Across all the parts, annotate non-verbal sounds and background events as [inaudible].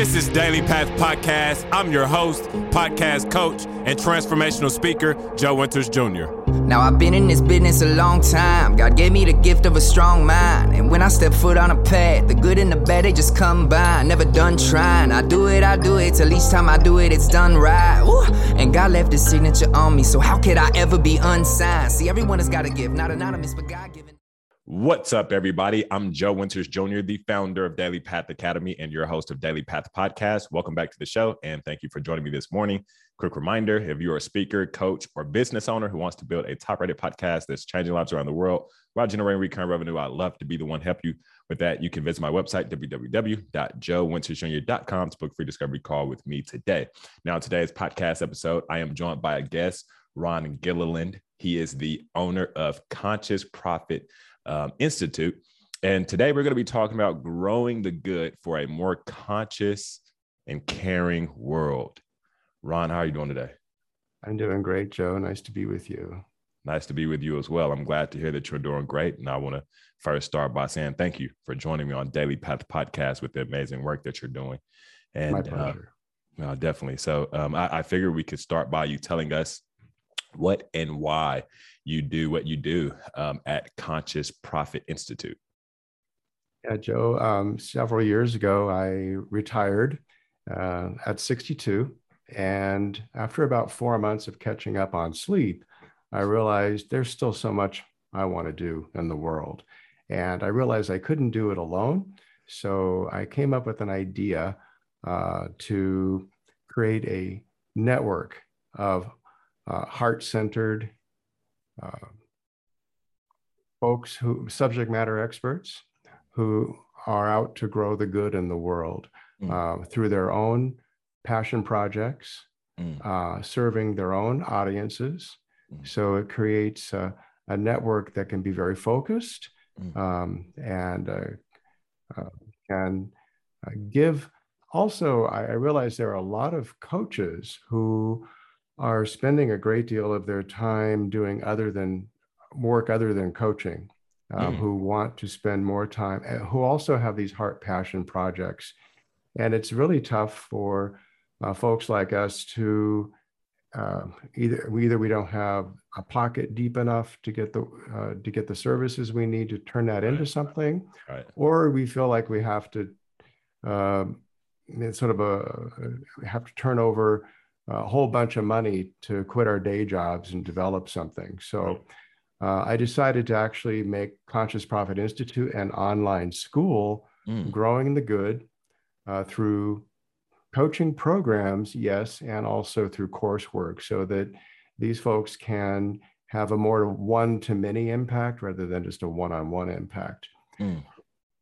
This is Daily Path Podcast. I'm your host, podcast coach, and transformational speaker, Joe Winters Jr. Now I've been in this business a long time. God gave me the gift of a strong mind. And when I step foot on a path, the good and the bad, they just combine. Never done trying. I do it, I do it. Till each time I do it, it's done right. Ooh. And God left his signature on me. So how could I ever be unsigned? See, everyone has got a gift, not anonymous, but God given. What's up, everybody? I'm Joe Winters Jr., the founder of Daily Path Academy and your host of Daily Path Podcast. Welcome back to the show, and thank you for joining me this morning. Quick reminder if you're a speaker, coach, or business owner who wants to build a top rated podcast that's changing lives around the world while generating recurring revenue, I'd love to be the one to help you with that. You can visit my website, www.joewintersjr.com, to book a free discovery call with me today. Now, today's podcast episode, I am joined by a guest, Ron Gilliland. He is the owner of Conscious Profit um, Institute. And today we're going to be talking about growing the good for a more conscious and caring world. Ron, how are you doing today? I'm doing great, Joe. Nice to be with you. Nice to be with you as well. I'm glad to hear that you're doing great. And I want to first start by saying thank you for joining me on Daily Path Podcast with the amazing work that you're doing. And my uh, pleasure. Uh, definitely. So um, I, I figured we could start by you telling us what and why you do what you do um, at Conscious Profit Institute. Yeah, Joe, um, several years ago, I retired uh, at 62. And after about four months of catching up on sleep, I realized there's still so much I want to do in the world. And I realized I couldn't do it alone. So I came up with an idea uh, to create a network of uh, heart centered uh, folks who, subject matter experts, who are out to grow the good in the world mm. uh, through their own passion projects, mm. uh, serving their own audiences. Mm. So it creates a, a, network that can be very focused mm. um, and uh, uh can uh, give. Also, I, I realize there are a lot of coaches who are spending a great deal of their time doing other than work other than coaching, um, mm. who want to spend more time, eh, who also have these heart passion projects. And it's really tough for uh, folks like us to uh, either either we don't have a pocket deep enough to get the uh, to get the services we need to turn that right. into something, right. or we feel like we have to um, sort of a have to turn over a whole bunch of money to quit our day jobs and develop something. So uh, I decided to actually make Conscious Profit Institute an online school, mm. growing the good uh, through coaching programs, yes, and also through coursework so that these folks can have a more one to many impact rather than just a one on one impact. Mm.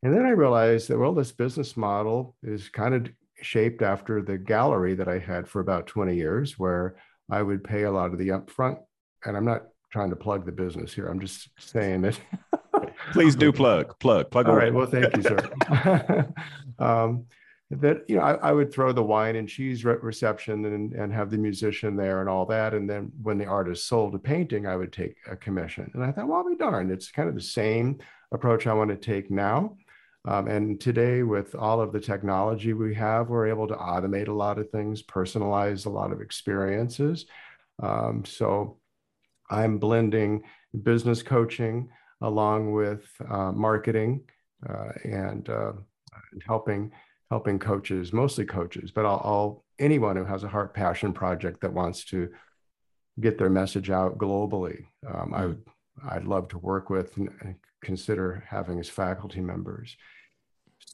And then I realized that, well, this business model is kind of shaped after the gallery that I had for about 20 years, where I would pay a lot of the upfront. And I'm not trying to plug the business here. I'm just saying that. [laughs] Please do plug, plug, plug. All away. right. Well, thank you, sir. [laughs] um, that you know, I, I, would throw the wine and cheese re- reception and, and have the musician there and all that. And then when the artist sold a painting, I would take a commission. And I thought, well, I'll be darned. It's kind of the same approach I want to take now. Um, and today, with all of the technology we have, we're able to automate a lot of things, personalize a lot of experiences. Um, so I'm blending business coaching along with uh, marketing uh, and, uh, helping helping coaches, mostly coaches, but I'll, I'll, anyone who has a heart passion project that wants to get their message out globally. Um, I I'd love to work with and consider having as faculty members.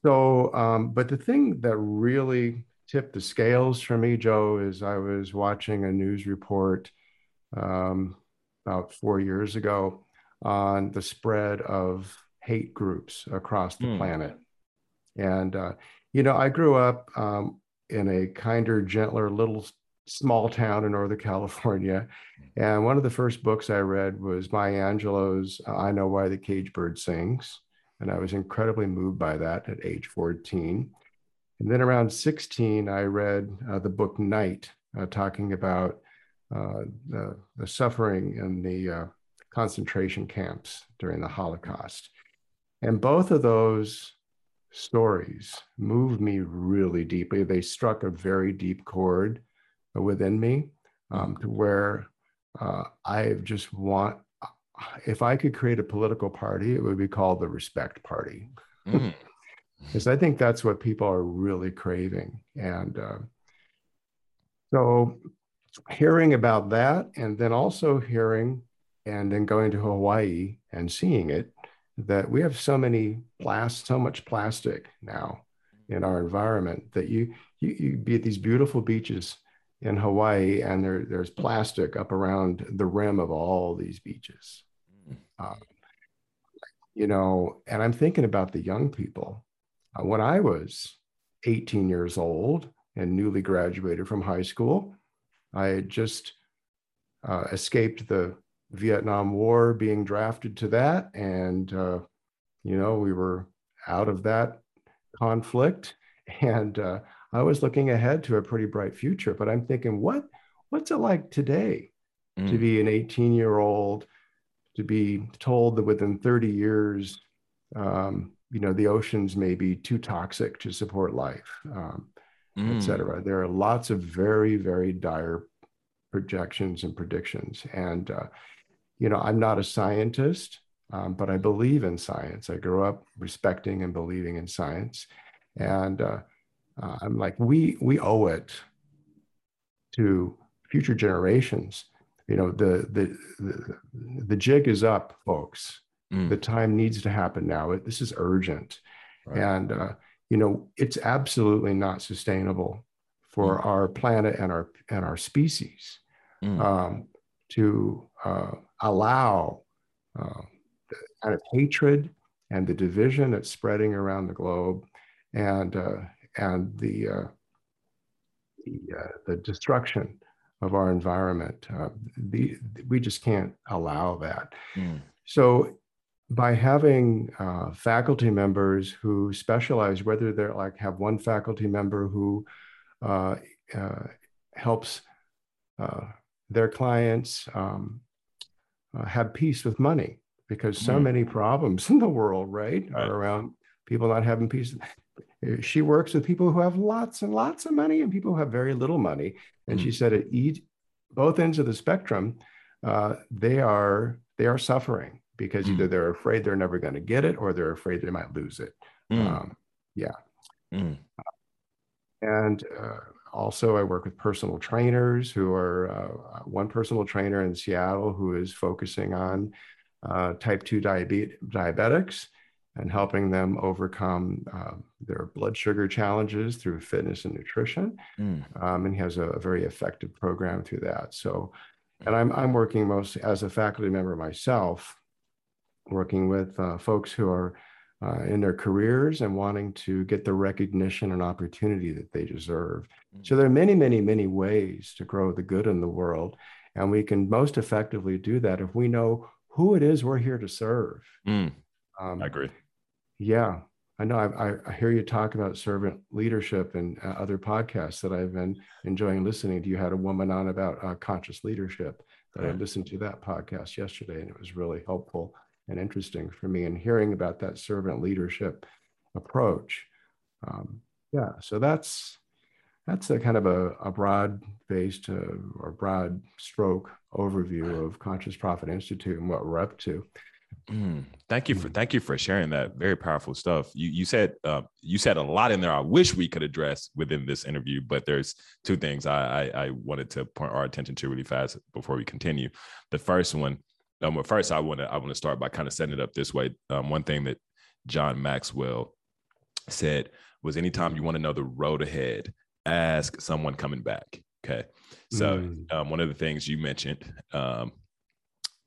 So, um, but the thing that really tipped the scales for me, Joe, is I was watching a news report um, about four years ago on the spread of hate groups across the mm. planet. And, uh, you know, I grew up um, in a kinder, gentler little small town in Northern California. And one of the first books I read was Maya Angelou's I Know Why the Cage Bird Sings. And I was incredibly moved by that at age 14. And then around 16, I read uh, the book Night, uh, talking about uh, the, the, suffering in the uh, concentration camps during the Holocaust. And both of those stories moved me really deeply. They struck a very deep chord within me um, to where uh, I just want, if I could create a political party, it would be called the Respect Party. [laughs] Mm. Because I think that's what people are really craving. And uh, so hearing about that, and then also hearing and then going to Hawaii and seeing it, that we have so many plast, so much plastic now in our environment that you you, you be at these beautiful beaches in Hawaii and there there's plastic up around the rim of all these beaches. Mm. Um, you know, and I'm thinking about the young people. Uh, when I was 18 years old and newly graduated from high school, I had just uh, escaped the Vietnam War, being drafted to that, and uh, you know we were out of that conflict, [laughs] and uh, I was looking ahead to a pretty bright future. But I'm thinking, what what's it like today mm. to be an 18 year old, to be told that within 30 years, um, you know, the oceans may be too toxic to support life, um, mm. et cetera. There are lots of very very dire projections and predictions, and uh, you know, I'm not a scientist, um, but I believe in science. I grew up respecting and believing in science, and uh, uh, I'm like, we we owe it to future generations. You know, the the the, the jig is up, folks. Mm. The time needs to happen now. This is urgent, right. and uh, you know, it's absolutely not sustainable for mm. our planet and our and our species mm. um, to uh, allow uh, the kind of hatred and the division that's spreading around the globe and, uh, and the, uh, the, uh, the, destruction of our environment. Uh, the, we just can't allow that. Mm. So by having uh, faculty members who specialize, whether they're like have one faculty member who uh, uh, helps uh, their clients um, uh, have peace with money because so mm. many problems [laughs] in the world, right, are around people not having peace. She works with people who have lots and lots of money and people who have very little money. And mm. she said at each, both ends of the spectrum, uh, they are they are suffering because mm. either they're afraid they're never going to get it or they're afraid they might lose it. Mm. Um, yeah. Mm. And uh, also, I work with personal trainers who are uh, one personal trainer in Seattle who is focusing on uh, type 2 diabetes, diabetics and helping them overcome uh, their blood sugar challenges through fitness and nutrition. Mm. Um, and he has a, a, very effective program through that. So, and I'm, I'm working mostly as a faculty member myself, working with uh, folks who are uh, in their careers and wanting to get the recognition and opportunity that they deserve. Mm. So there are many, many, many ways to grow the good in the world. And we can most effectively do that if we know who it is we're here to serve. Mm. Um, I agree. Yeah. I know I, I, hear you talk about servant leadership and uh, other podcasts that I've been enjoying listening to. You had a woman on about uh, conscious leadership that right. I listened to that podcast yesterday, and it was really helpful and interesting for me and hearing about that servant leadership approach um, yeah so that's that's a kind of a, a broad based uh, or broad stroke overview of conscious profit institute and what we're up to mm, thank you for mm. thank you for sharing that very powerful stuff you you said uh, you said a lot in there i wish we could address within this interview but there's two things I, I i wanted to point our attention to really fast before we continue the first one um, but first, I want to I want to start by kind of setting it up this way. Um, one thing that John Maxwell said was, anytime you want to know the road ahead, ask someone coming back. Okay, so mm. um, one of the things you mentioned um,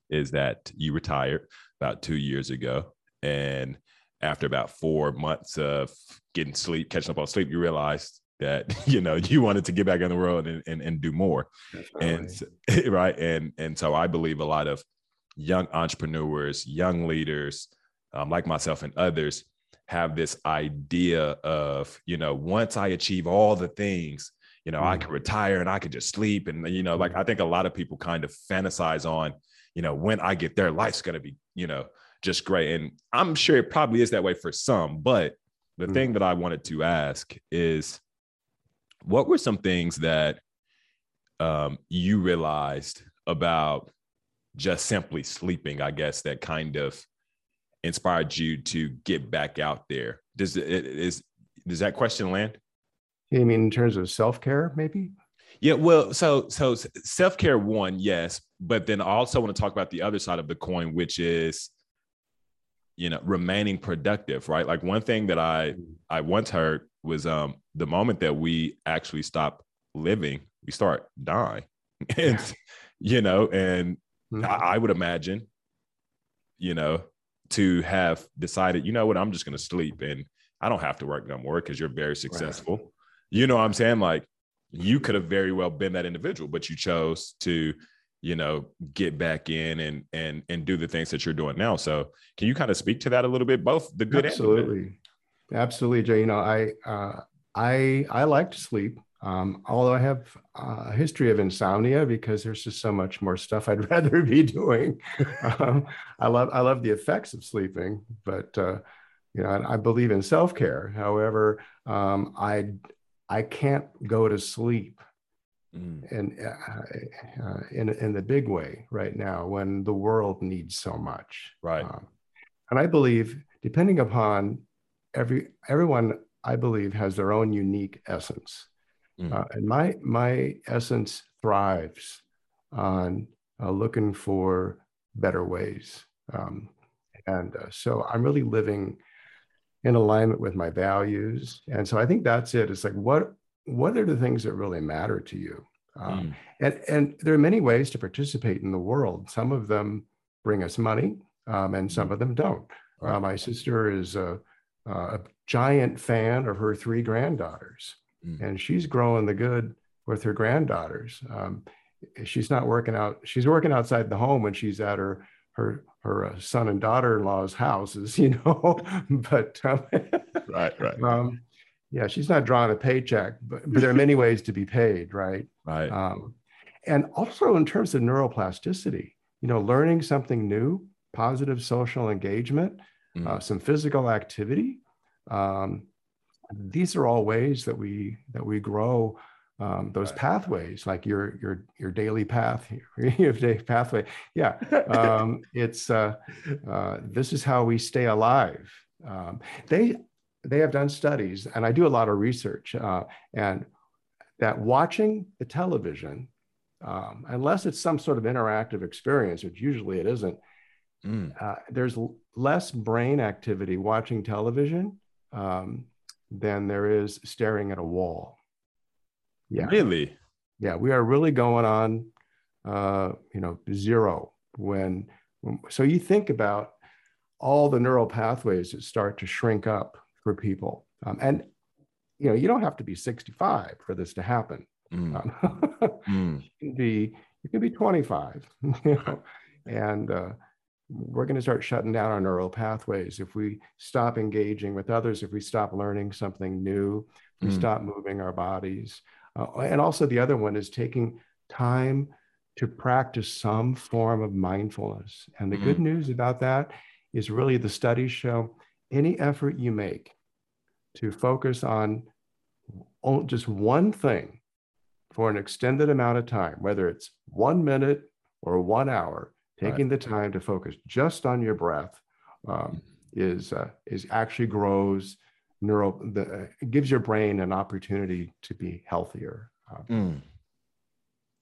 is that you retired about two years ago, and after about four months of getting sleep, catching up on sleep, you realized that [laughs] you know you wanted to get back in the world and, and, and do more and [laughs] right and and so i believe a lot of young entrepreneurs, young leaders, um, like myself and others, have this idea of, you know, once I achieve all the things, you know, mm. I can retire and I can just sleep. And, you know, like I think a lot of people kind of fantasize on, you know, when I get there, life's going to be, you know, just great. And I'm sure it probably is that way for some, but the mm-hmm. thing that I wanted to ask is what were some things that um, you realized about just simply sleeping, I guess, that kind of inspired you to get back out there? Does it is does that question land? You mean in terms of self-care, maybe? Yeah, well, so so self-care one, yes, but then I also want to talk about the other side of the coin, which is you know, remaining productive, right? Like one thing that I mm. I once heard was um the moment that we actually stop living, we start dying. [laughs] and you know, and mm-hmm. I, I would imagine, you know, to have decided, you know what, I'm just gonna sleep and I don't have to work no more because you're very successful. Right. You know what I'm saying? Like you could have very well been that individual, but you chose to, you know, get back in and and and do the things that you're doing now. So can you kind of speak to that a little bit, both the good absolutely, absolutely, Jay. You know, I uh, I I like to sleep. Um, although I have a history of insomnia because there's just so much more stuff I'd [laughs] rather be doing. um, I love I love the effects of sleeping, but uh, you know, I believe in self care. However, um, I I can't go to sleep mm. and uh, uh, in in the big way right now when the world needs so much. Right. Um, and I believe, depending upon every everyone, I believe has their own unique essence. Mm. Uh, and my my essence thrives on uh, looking for better ways. Um, and uh, so I'm really living in alignment with my values. And so I think that's it. It's like what what are the things that really matter to you? Um, mm. and and there are many ways to participate in the world. Some of them bring us money, um, and some mm. of them don't. Right. Uh, my sister is a, a, giant fan of her three granddaughters, mm. and she's growing the good with her granddaughters. Um, she's not working out. She's working outside the home when she's at her her her uh, son and daughter-in-law's houses, [laughs] you know. but um, right, right. Um, yeah, she's not drawing a paycheck, but, but there are many ways to be paid, right? Right. Um, and also in terms of neuroplasticity, you know, learning something new, positive social engagement, mm. uh, some physical activity. Um, these are all ways that we that we grow um, those right. pathways, like your your your daily path, [laughs] your day pathway. Yeah, um, [laughs] it's uh, uh, this is how we stay alive. Um, they they have done studies, and I do a lot of research, uh, and that watching the television, um, unless it's some sort of interactive experience, which usually it isn't, mm. Uh, there's less brain activity watching television um, than there is staring at a wall. Yeah. Really? Yeah, we are really going on, uh, you know, zero when, when. So you think about all the neural pathways that start to shrink up for people, um, and you know, you don't have to be 65 for this to happen. Mm. Um, [laughs] mm. You can be you can be 25, [laughs] you know, and uh, we're going to start shutting down our neural pathways if we stop engaging with others, if we stop learning something new, if we mm. stop moving our bodies. Uh, and also, the other one is taking time to practice some form of mindfulness. And the mm-hmm. good news about that is really the studies show any effort you make to focus on just one thing for an extended amount of time, whether it's one minute or one hour, taking right. the time to focus just on your breath um, mm-hmm. is uh, is actually grows neural the gives your brain an opportunity to be healthier mm.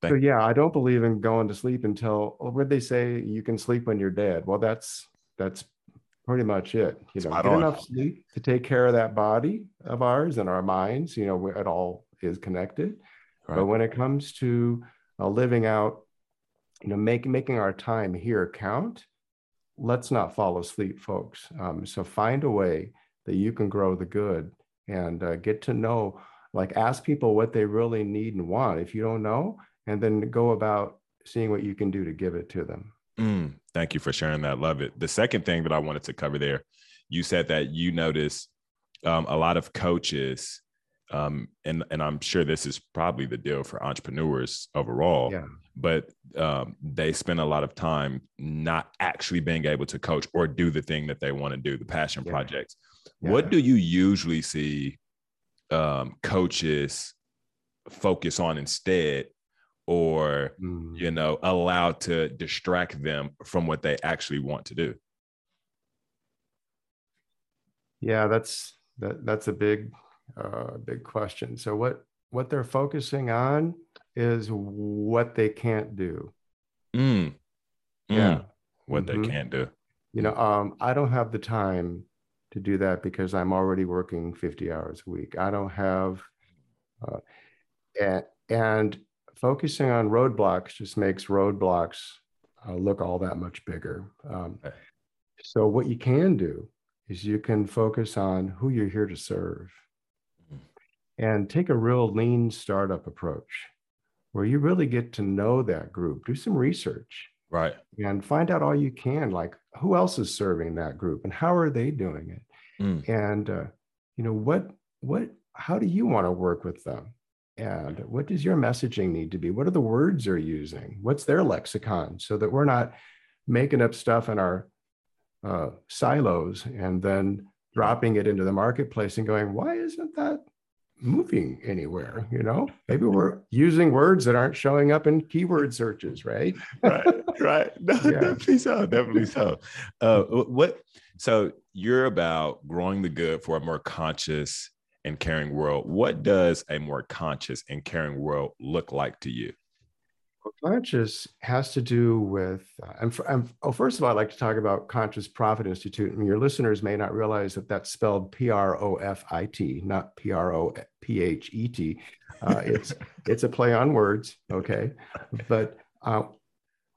so yeah i don't believe in going to sleep until well, what they say? You can sleep when you're dead. Well that's that's pretty much it you know. Get enough sleep to take care of that body of ours and our minds you know it all is connected. Right. but when it comes to uh, living out you know making making our time here count let's not fall asleep folks. Um, so find a way that you can grow the good and uh, get to know like ask people what they really need and want if you don't know and then go about seeing what you can do to give it to them mm, thank you for sharing that love it the second thing that i wanted to cover there you said that you notice um, a lot of coaches um, and and I'm sure this is probably the deal for entrepreneurs overall. Yeah. But um, they spend a lot of time not actually being able to coach or do the thing that they want to do, the passion yeah. projects. Yeah. What do you usually see um, coaches focus on instead or mm. you know allow to distract them from what they actually want to do yeah that's that, that's a big uh, big question so what what they're focusing on is what they can't do mm. yeah mm. what mm-hmm. they can't do you know um, i don't have the time to do that because i'm already working 50 hours a week i don't have uh, and, and focusing on roadblocks just makes roadblocks uh, look all that much bigger. Um, so what you can do is you can focus on who you're here to serve mm-hmm. and take a real lean startup approach where you really get to know that group do some research right. And find out all you can like who else is serving that group and how are they doing it? Mm. and uh, you know what what how do you want to work with them? And what does your messaging need to be? What are the words they're using? What's their lexicon so that we're not making up stuff in our uh, silos and then dropping it into the marketplace and going why isn't that moving anywhere you know maybe we're using words that aren't showing up in keyword searches right right right [laughs] no, [laughs] yeah. definitely so definitely so uh, what so you're about growing the good for a more conscious and caring world. What does a more conscious and caring world look like to you? Conscious has to do with, uh, and, and oh, first of all, I'd like to talk about Conscious Profit Institute. And your listeners may not realize that that's spelled P R O F I T, not P R O P H E T. Uh, it's [laughs] it's a play on words, okay? But uh,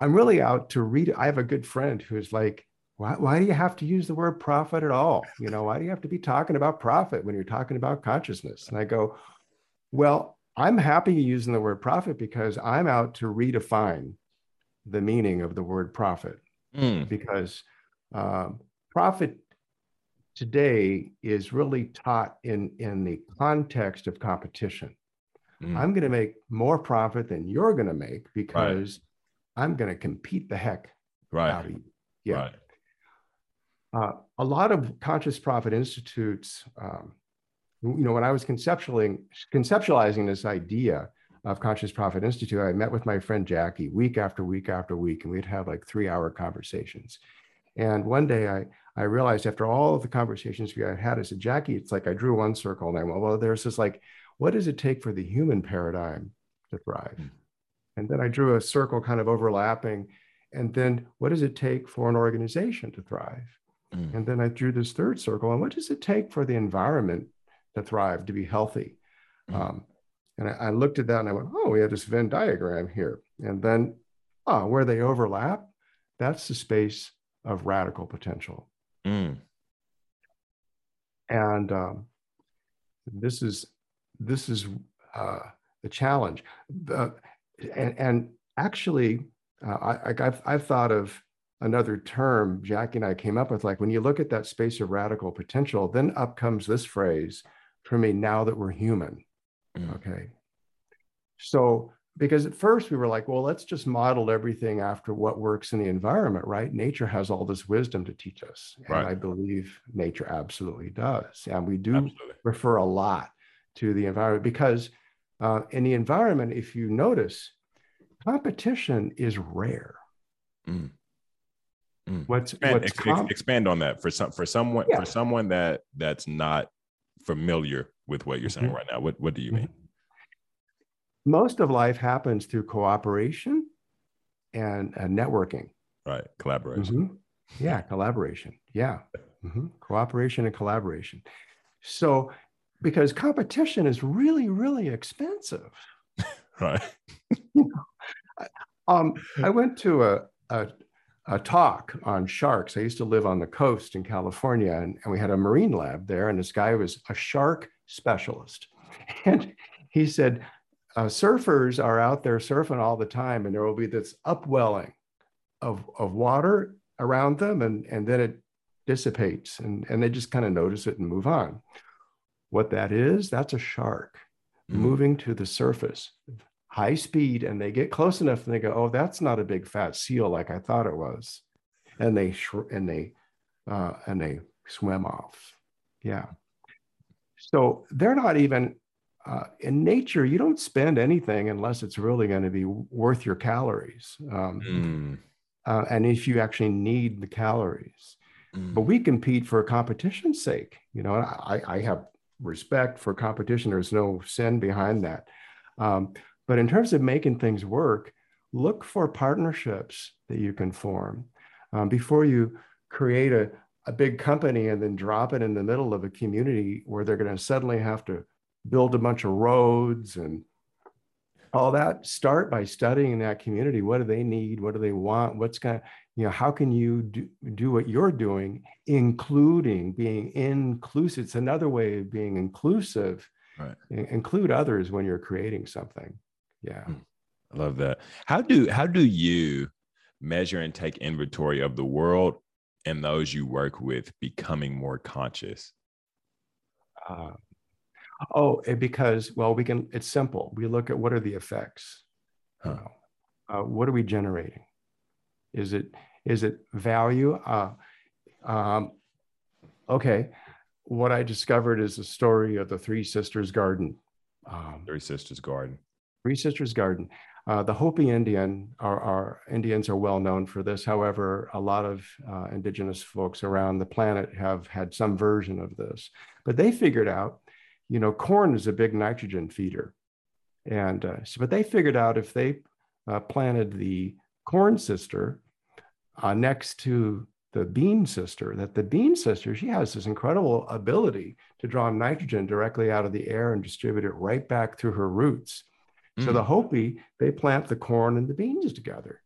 I'm really out to read. I have a good friend who's like, why, why do you have to use the word profit at all? You know, why do you have to be talking about profit when you're talking about consciousness? And I go, well, I'm happy using the word profit because I'm out to redefine the meaning of the word profit. Mm. Because um, profit today is really taught in, in the context of competition. Mm. I'm going to make more profit than you're going to make because right. I'm going to compete the heck right. out of you. Yeah. Right. Uh, a lot of conscious profit institutes, um, you know, when I was conceptualizing, conceptualizing this idea of Conscious Profit Institute, I met with my friend Jackie week after week after week, and we'd have like three hour conversations. And one day I, I realized after all of the conversations we had had, I said, Jackie, it's like I drew one circle and I went, well, there's this like, what does it take for the human paradigm to thrive? Mm. And then I drew a circle kind of overlapping. And then what does it take for an organization to thrive? Mm. And then I drew this third circle. And what does it take for the environment to thrive, to be healthy? Mm. Um, and I, I, looked at that and I went, oh, we have this Venn diagram here. And then, oh, where they overlap, that's the space of radical potential. Mm. And um, this is this is uh, the challenge. And, and actually, uh, I, I've, I've thought of another term Jackie and I came up with. Like when you look at that space of radical potential, then up comes this phrase for me now that we're human. Mm. Okay. So, because at first we were like, well, let's just model everything after what works in the environment, right? Nature has all this wisdom to teach us. And right. I believe nature absolutely does. And we do absolutely. refer a lot to the environment because uh, in the environment, if you notice, competition is rare. Mm. Mm. What's, expand, what's ex- expand on that for some for someone yeah. for someone that that's not familiar with what you're saying mm-hmm. right now. What what do you mean? Mm-hmm. Most of life happens through cooperation and uh, networking. Right, collaboration. Mm-hmm. Yeah, collaboration. Yeah, mm-hmm. cooperation and collaboration. So, because competition is really really expensive. [laughs] right. [laughs] um, I went to a, a a talk on sharks. I used to live on the coast in California, and, and we had a marine lab there, and this guy was a shark specialist. [laughs] And he said, uh, surfers are out there surfing all the time, and there will be this upwelling of, of water around them, and, and then it dissipates, and, and they just kind of notice it and move on. What that is, that's a shark mm. moving to the surface high speed and they get close enough and they go, oh, that's not a big fat seal like I thought it was. And they, sh- and they, uh, and they swim off. Yeah. So they're not even uh, in nature. You don't spend anything unless it's really going to be worth your calories, um, mm. uh, and if you actually need the calories. Mm. But we compete for competition's sake. You know, I, I have respect for competition. There's no sin behind that. Um, but in terms of making things work, look for partnerships that you can form um, before you create a, a big company and then drop it in the middle of a community where they're going to suddenly have to build a bunch of roads and all that. Start by studying that community. What do they need? What do they want? What's going to you know how can you do, do what you're doing including being inclusive? It's another way of being inclusive. Right. include others when you're creating something yeah hmm. i love that how do how do you measure and take inventory of the world and those you work with becoming more conscious? Uh, oh, because, well, we can, it's simple. We look at what are the effects? Huh. Uh, what are we generating? Is it, is it value? Uh, um, okay. What I discovered is the story of the Three Sisters Garden. Um, Three Sisters Garden. Three Sisters Garden. Uh, the Hopi Indian, our, our, Indians are well known for this. However, a lot of uh, indigenous folks around the planet have had some version of this. But they figured out, you know, corn is a big nitrogen feeder. And uh, so, but they figured out if they uh, planted the corn sister uh, next to the bean sister, that the bean sister, she has this incredible ability to draw nitrogen directly out of the air and distribute it right back through her roots. So the mm. Hopi, they plant the corn and the beans together.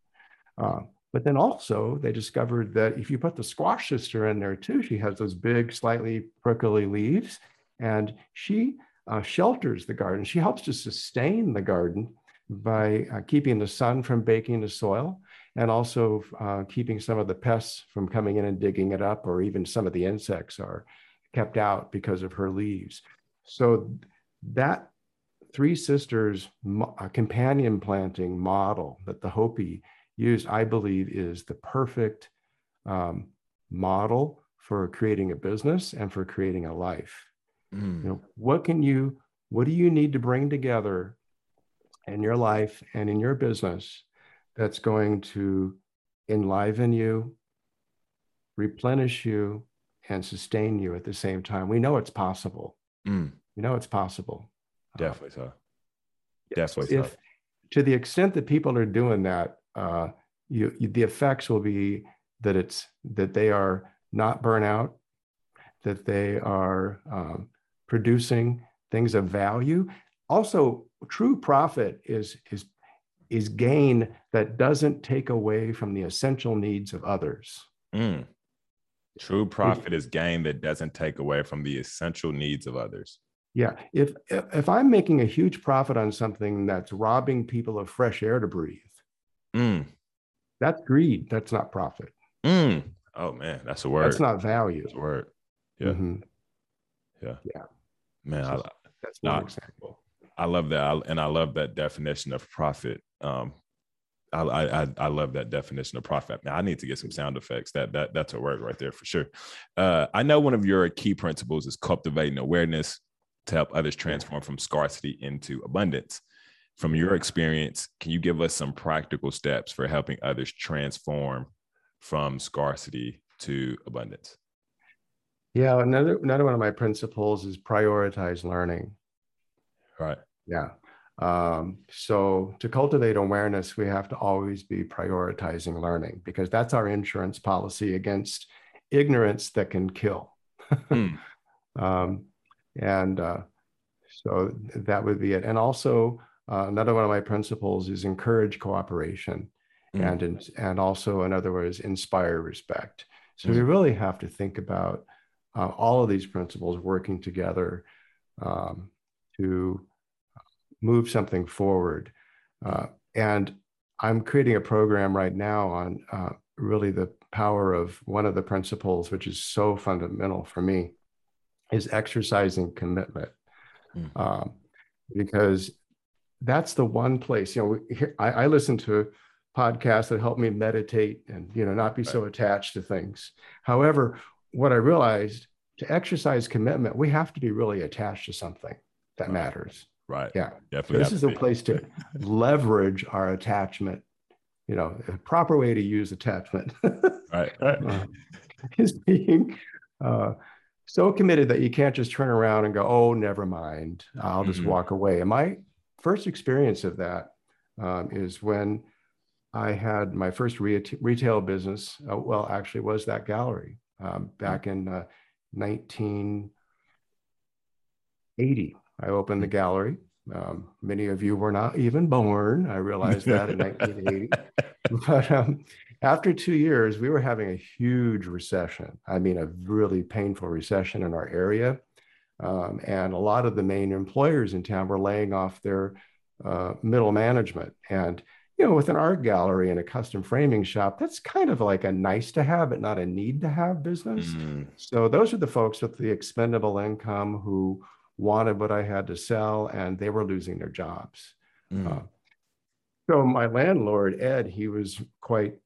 Uh, but then also they discovered that if you put the squash sister in there too, she has those big, slightly prickly leaves, and she uh, shelters the garden. She helps to sustain the garden by uh, keeping the sun from baking the soil and also uh, keeping some of the pests from coming in and digging it up, or even some of the insects are kept out because of her leaves. So that Three Sisters companion planting model that the Hopi used, I believe, is the perfect um, model for creating a business and for creating a life. Mm. You know, what can you, what do you need to bring together in your life and in your business that's going to enliven you, replenish you, and sustain you at the same time? We know it's possible. Mm. We know it's possible. Definitely so. Definitely if, so. To the extent that people are doing that, uh, you, you, the effects will be that it's that they are not burnout, that they are um, producing things of value. Also, true profit is is is gain that doesn't take away from the essential needs of others. Mm. True profit is gain that doesn't take away from the essential needs of others. Yeah, if if I'm making a huge profit on something that's robbing people of fresh air to breathe, mm. that's greed. That's not profit. Mm. Oh man, that's a word. That's not value. That's a word. Yeah. Mm-hmm. Yeah. Yeah. Man, I, that's one no, example. I love that, I, and I love that definition of profit. Um, I, I I love that definition of profit. Man, I need to get some sound effects. That that that's a word right there for sure. Uh, I know one of your key principles is cultivating awareness to help others transform from scarcity into abundance. From your experience, can you give us some practical steps for helping others transform from scarcity to abundance? Yeah, another another one of my principles is prioritize learning. Right. Yeah. Um, so to cultivate awareness, we have to always be prioritizing learning because that's our insurance policy against ignorance that can kill. mm. [laughs] um, and uh, so that would be it. And also, uh, another one of my principles is encourage cooperation, mm. and in, and also, in other words, inspire respect. So mm. we really have to think about uh, all of these principles working together um, to move something forward. Uh, and I'm creating a program right now on uh, really the power of one of the principles, which is so fundamental for me, is exercising commitment. Mm. Um, because that's the one place, you know, here, I, I, listen to podcasts that help me meditate and, you know, not be right. so attached to things. However, what I realized to exercise commitment, we have to be really attached to something that right. matters. Right. Yeah. Definitely. This is a place to [laughs] leverage our attachment. You know, a proper way to use attachment. right. [laughs] right. Uh, is being uh, so committed that you can't just turn around and go, oh, never mind, I'll just mm-hmm. walk away. And my first experience of that um, is when I had my first re- retail business. Uh, well, actually, was that gallery um, back in uh, 1980. I opened the gallery. Um, many of you were not even born. I realized that in [laughs] 1980. but um, after two years, we were having a huge recession. I mean, a really painful recession in our area. Um, and a lot of the main employers in town were laying off their uh, middle management. And, you know, with an art gallery and a custom framing shop, that's kind of like a nice to have, but not a need to have business. Mm. So those are the folks with the expendable income who wanted what I had to sell and they were losing their jobs. Mm. Uh, so my landlord, Ed, he was quite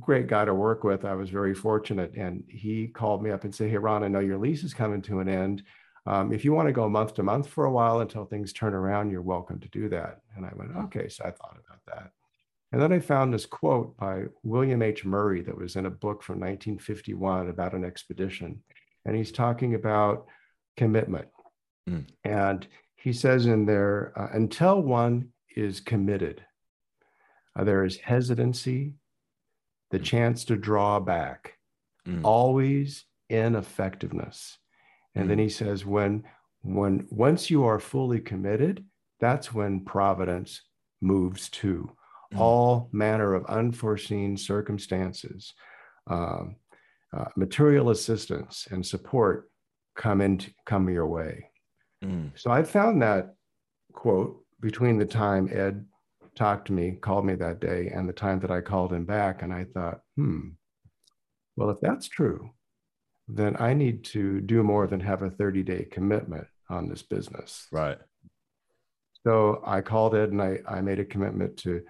great guy to work with. I was very fortunate. And he called me up and said, Hey, Ron, I know your lease is coming to an end. Um, if you want to go month to month for a while until things turn around, you're welcome to do that. And I went. Okay. So I thought about that. And then I found this quote by William H. Murray that was in a book from 1951 about an expedition. And he's talking about commitment. Mm. And he says in there, uh, until one is committed, uh, there is hesitancy, the chance to draw back, mm. always ineffectiveness. And mm. then he says, when when once you are fully committed, that's when providence moves to mm. all manner of unforeseen circumstances, um, uh, material assistance and support come into come your way. Mm. So I found that quote between the time Ed talked to me, called me that day, and the time that I called him back. And I thought, hmm, well, if that's true, then I need to do more than have a 30 day commitment on this business. Right. So I called Ed and I, I made a commitment to,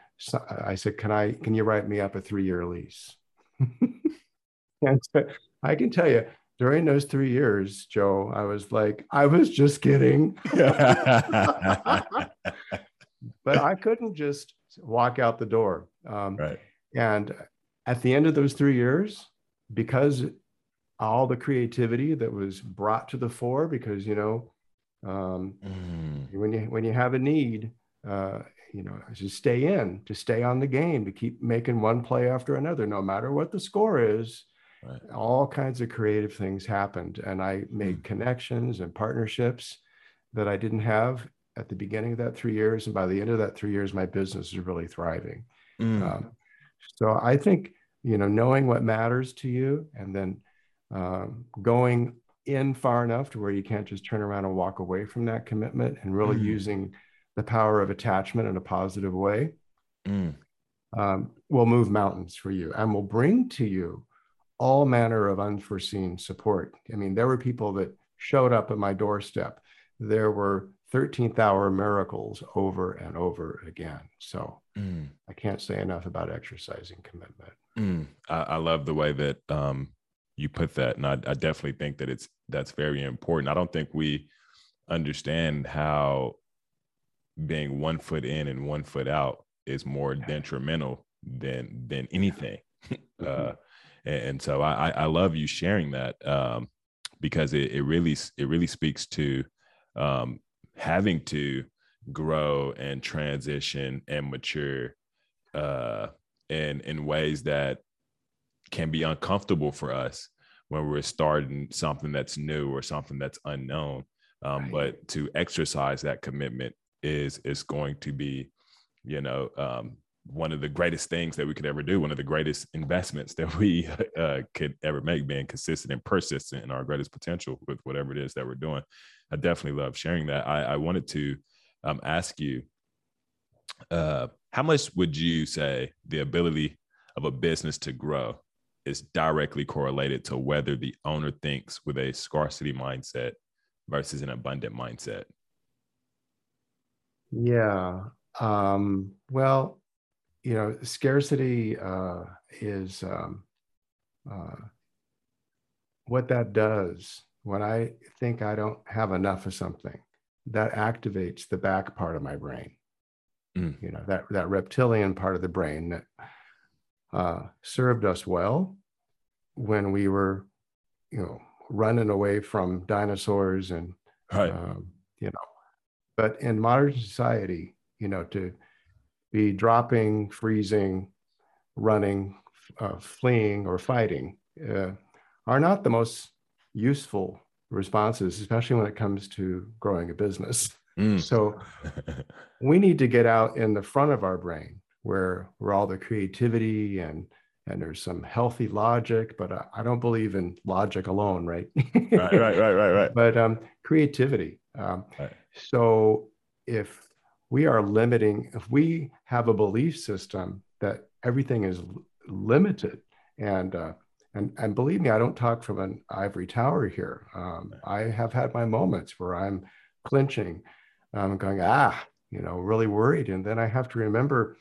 I said, can I, can you write me up a three year lease? [laughs] and so I can tell you, during those three years, Joe, I was like, I was just kidding. [laughs] [laughs] but I couldn't just walk out the door. Um, right. And at the end of those three years, because all the creativity that was brought to the fore, because you know, um, mm. when you when you have a need, uh, you know, to stay in, to stay on the game, to keep making one play after another, no matter what the score is. Right. All kinds of creative things happened, and I made mm. connections and partnerships that I didn't have at the beginning of that three years, and by the end of that three years, my business is really thriving. Mm. Um, so I think you know knowing what matters to you, and then um, going in far enough to where you can't just turn around and walk away from that commitment, and really mm. using the power of attachment in a positive way, mm. um, will move mountains for you and will bring to you all manner of unforeseen support. I mean, there were people that showed up at my doorstep. There were 13th hour miracles over and over again. So mm. I can't say enough about exercising commitment. Mm. I, I, love the way that um, you put that. And I, I, definitely think that it's, that's very important. I don't think we understand how being one foot in and one foot out is more detrimental than, than anything. [laughs] uh, mm-hmm. and, and, so I, I love you sharing that um, because it, it really, it really speaks to um, having to grow and transition and mature uh, in in ways that can be uncomfortable for us when we're starting something that's new or something that's unknown. Um, right. But to exercise that commitment is is going to be, you know, um, one of the greatest things that we could ever do. One of the greatest investments that we [laughs] uh, could ever make, being consistent and persistent in our greatest potential with whatever it is that we're doing. I definitely love sharing that. I, I wanted to um, ask you, uh, how much would you say the ability of a business to grow is directly correlated to whether the owner thinks with a scarcity mindset versus an abundant mindset? Yeah. Um, well, you know, scarcity uh, is um, uh, what that does when I think I don't have enough of something, that activates the back part of my brain. Mm. You know, that, that reptilian part of the brain that uh, served us well when we were, you know, running away from dinosaurs and, right. um, you know, but in modern society, you know, to be dropping, freezing, running, uh, fleeing, or fighting uh, are not the most useful responses, especially when it comes to growing a business. Mm. So [laughs] we need to get out in the front of our brain where where all the creativity and and there's some healthy logic, but I, I don't believe in logic alone, right? right, right, right, right, right. [laughs] But um, creativity. Um, right. So if we are limiting, if we have a belief system that everything is limited and uh, and and believe me, I don't talk from an ivory tower here. Um, I have had my moments where I'm clinching, I'm going ah, you know, really worried, and then I have to remember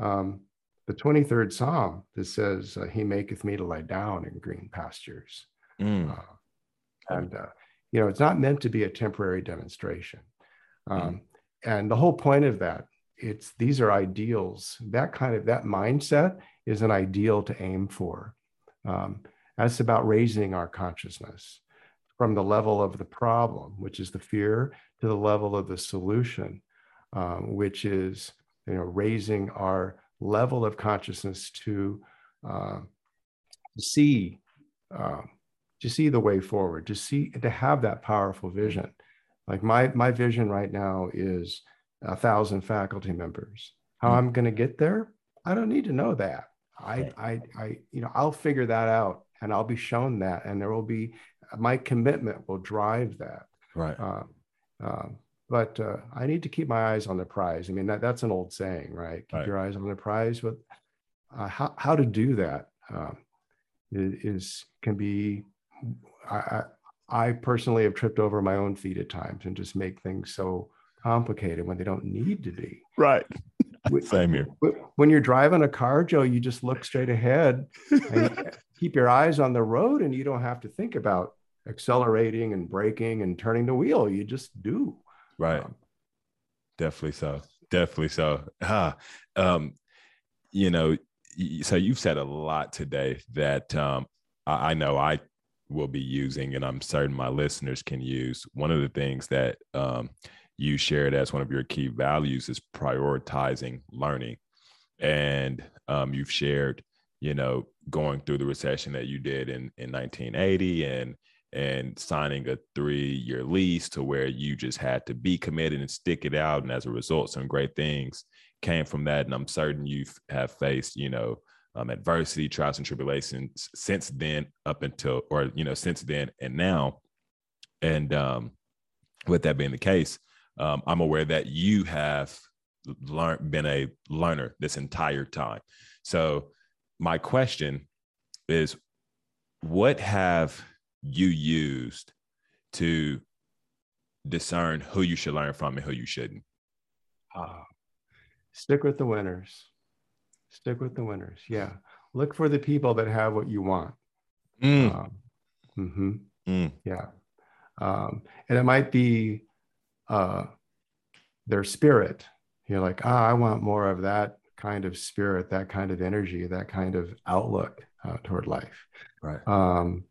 um, the 23rd Psalm that says, uh, "He maketh me to lie down in green pastures," mm. uh, and uh, you know, it's not meant to be a temporary demonstration. Um, mm. And the whole point of that, it's these are ideals. That kind of that mindset is an ideal to aim for. Um, that's about raising our consciousness from the level of the problem, which is the fear, to the level of the solution, um, which is you know raising our level of consciousness to uh, see uh, to see the way forward, to see to have that powerful vision. Like my my vision right now is a thousand faculty members. How mm-hmm. I'm going to get there, I don't need to know that. I, I, I, you know, I'll figure that out and I'll be shown that, and there will be my commitment will drive that. Right. Uh, uh, but uh, I need to keep my eyes on the prize. I mean, that, that's an old saying, right? Keep right. your eyes on the prize. But uh, how how to do that um, is can be. I, I personally have tripped over my own feet at times and just make things so complicated when they don't need to be. Right. Same here. When you're driving a car, Joe, you just look straight ahead and [laughs] keep your eyes on the road, and you don't have to think about accelerating and braking and turning the wheel. You just do. Right. Um, Definitely so. Definitely so. Ah, um, you know, so you've said a lot today that um, I, I know I will be using, and I'm certain my listeners can use. One of the things that um, you shared as one of your key values is prioritizing learning. And um, you've shared, you know, going through the recession that you did in, in 1980 and and signing a three-year lease to where you just had to be committed and stick it out. And as a result, some great things came from that. And I'm certain you have faced, you know, um, adversity, trials and tribulations since then up until, or, you know, since then and now. And um, with that being the case, um, I'm aware that you have learned been a learner this entire time. So my question is, what have you used to discern who you should learn from and who you shouldn't? Uh, stick with the winners. Stick with the winners. Yeah. Look for the people that have what you want. Mm. Um, mm-hmm. mm. Yeah. Um, and it might be uh, their spirit. You're like, ah, I want more of that kind of spirit, that kind of energy, that kind of outlook uh, toward life. Right. Um,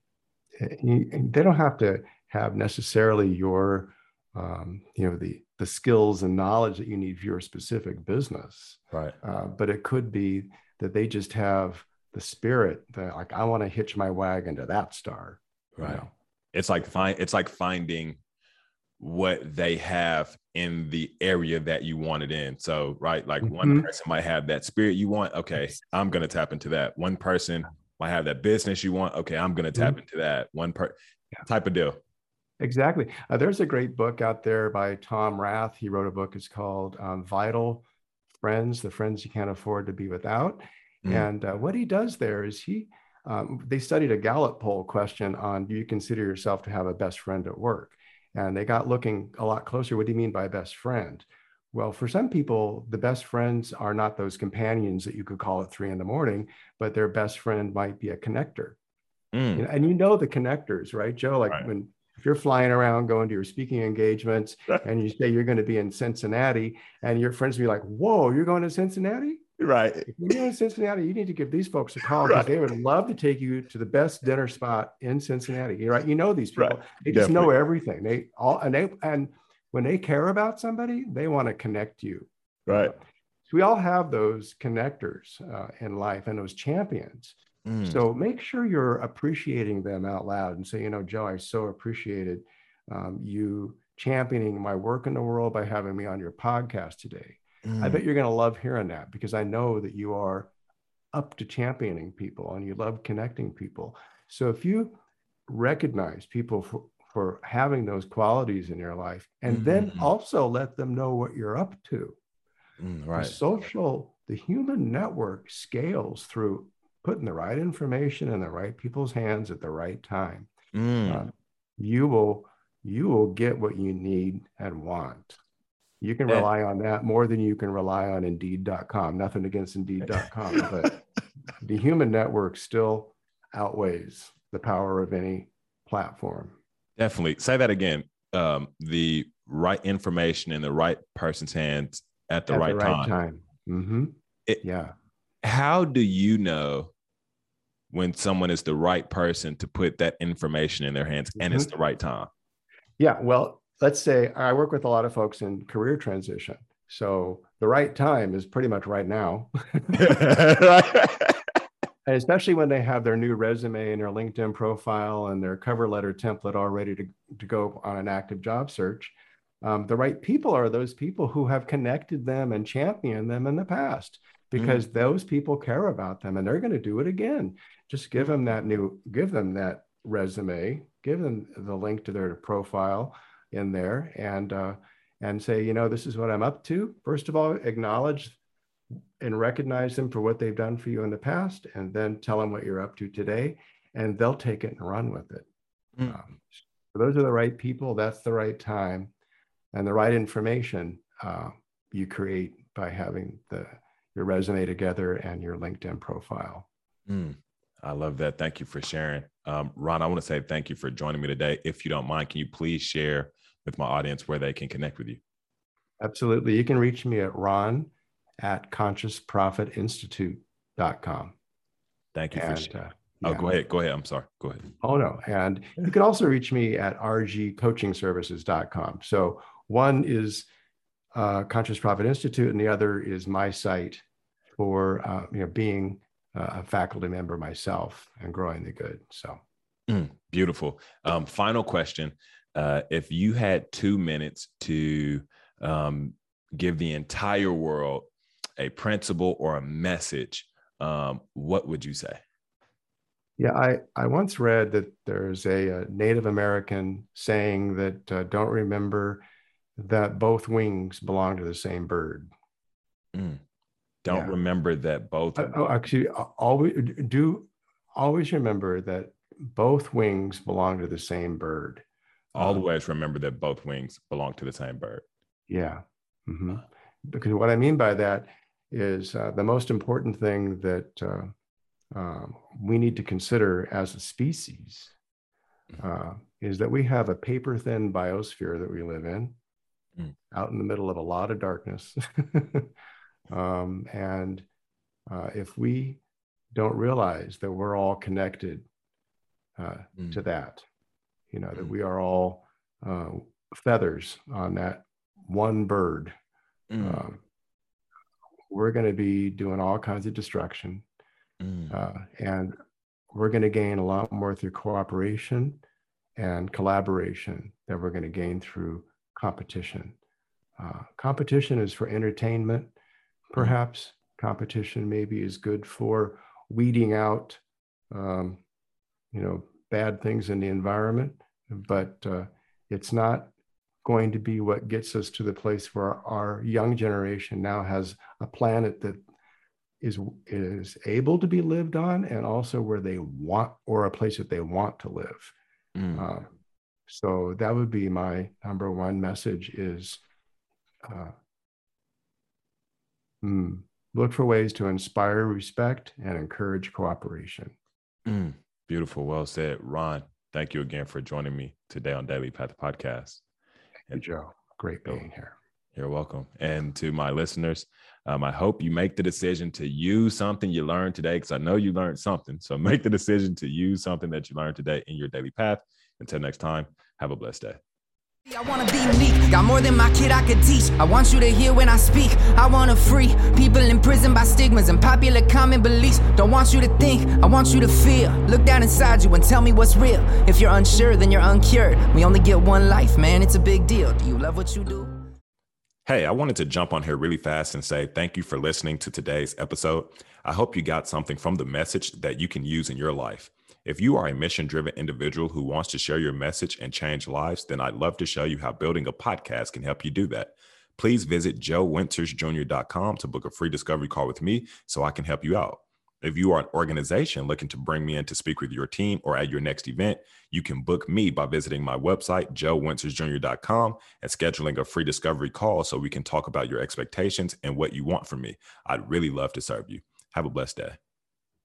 you, they don't have to have necessarily your, um, you know, the the skills and knowledge that you need for your specific business. Right. Uh, but it could be that they just have the spirit that, like, I want to hitch my wagon to that star. Right. You know? It's like find. It's like finding what they have in the area that you want it in. So, right, like mm-hmm. one person might have that spirit you want. Okay, I'm going to tap into that. One person might have that business you want. Okay, I'm going to tap mm-hmm. into that. One per yeah. type of deal. Exactly. Uh, there's a great book out there by Tom Rath. He wrote a book. It's called um, Vital Friends: The Friends You Can't Afford to Be Without. Mm-hmm. And uh, what he does there is he um, they studied a Gallup poll question on do you consider yourself to have a best friend at work? And they got looking a lot closer. What do you mean by best friend? Well, for some people, the best friends are not those companions that you could call at three in the morning, but their best friend might be a connector. Mm. And you know the connectors, right, Joe? Like right. when if you're flying around going to your speaking engagements and you say you're going to be in Cincinnati and your friends be like, whoa, you're going to Cincinnati? Right. If you're in Cincinnati, you need to give these folks a call [laughs] because right. they would love to take you to the best dinner spot in Cincinnati. Right. You know these people. Right. They just Definitely. know everything. They all and they and when they care about somebody, they want to connect you. Right. So we all have those connectors uh, in life and those champions. Mm. So make sure you're appreciating them out loud and say, you know, Joe, I so appreciated um, you championing my work in the world by having me on your podcast today. Mm. I bet you're going to love hearing that because I know that you are up to championing people and you love connecting people. So if you recognize people for, for having those qualities in your life and mm-hmm. then also let them know what you're up to. Mm, right. The social, the human network scales through putting the right information in the right people's hands at the right time. Mm. Uh, you will you will get what you need and want. You can rely on that more than you can rely on Indeed.com. Nothing against Indeed.com, [laughs] but the human network still outweighs the power of any platform. Definitely. Say that again. Um, the right information in the right person's hands at the, at right, the right, time. time. Mm-hmm. It, yeah. How do you know when someone is the right person to put that information in their hands and mm-hmm. it's the right time? Yeah. Well, let's say I work with a lot of folks in career transition. So the right time is pretty much right now. [laughs] [laughs] and especially when they have their new resume and their LinkedIn profile and their cover letter template all ready to, to go on an active job search. Um, the right people are those people who have connected them and championed them in the past because mm. those people care about them and they're going to do it again. Just give them that new, give them that resume, give them the link to their profile in there and uh, and say, you know, this is what I'm up to. First of all, acknowledge and recognize them for what they've done for you in the past, and then tell them what you're up to today, and they'll take it and run with it. Mm. Um, so those are the right people. That's the right time, and the right information uh, you create by having the your resume together and your LinkedIn profile. Mm. I love that. Thank you for sharing. Um, Ron, I want to say thank you for joining me today. If you don't mind, can you please share with my audience where they can connect with you? Absolutely. You can reach me at ron at consciousprofitinstitute.com. Thank you and, for sharing. Uh, oh, yeah. Oh, go ahead. Go ahead. I'm sorry. Go ahead. Oh, no. And you can also reach me at rgcoachingservices.com. So one is uh, Conscious Profit Institute, and the other is my site for uh, you know being a faculty member myself and growing the good. So mm, beautiful. Um, final question: uh, If you had two minutes to um, give the entire world a principle or a message, um, what would you say? Yeah, I, I once read that there's a, a Native American saying that uh, don't remember that both wings belong to the same bird. Mm. Don't yeah. remember that both. Uh, oh, actually, always do always remember that both wings belong to the same bird. Always um, remember that both wings belong to the same bird. Yeah. Mm-hmm. Because what I mean by that is uh, the most important thing that uh, uh, we need to consider as a species mm-hmm. uh, is that we have a paper thin biosphere that we live in mm. out in the middle of a lot of darkness. [laughs] Um, and uh, if we don't realize that we're all connected uh, mm. to that, you know, that mm. we are all uh, feathers on that one bird, mm. Um, we're going to be doing all kinds of destruction. Mm. Uh, and we're going to gain a lot more through cooperation and collaboration than we're going to gain through competition. Uh, competition is for entertainment perhaps competition maybe is good for weeding out um, you know bad things in the environment but uh, it's not going to be what gets us to the place where our young generation now has a planet that is is able to be lived on and also where they want or a place that they want to live mm. uh, so that would be my number one message is uh, Mm. Look for ways to inspire respect and encourage cooperation. Mm. Beautiful. Well said, Ron. thank you again for joining me today on Daily Path Podcast. Thank And Joe, great being here. You're welcome. And to my listeners, um, I hope you make the decision to use something you learned today because I know you learned something. So [laughs] make the decision to use something that you learned today in your daily path. Until next time, have a blessed day. I wanna be meek, got more than my kid I could teach. I want you to hear when I speak. I wanna free people imprisoned by stigmas and popular common beliefs. Don't want you to think, I want you to feel. Look down inside you and tell me what's real. If you're unsure, then you're uncured. We only get one life, man, it's a big deal. Do you love what you do? Hey, I wanted to jump on here really fast and say thank you for listening to today's episode. I hope you got something from the message that you can use in your life. If you are a mission driven individual who wants to share your message and change lives, then I'd love to show you how building a podcast can help you do that. Please visit joewintersjr.com to book a free discovery call with me so I can help you out. If you are an organization looking to bring me in to speak with your team or at your next event, you can book me by visiting my website, joewintersjr.com, and scheduling a free discovery call so we can talk about your expectations and what you want from me. I'd really love to serve you. Have a blessed day.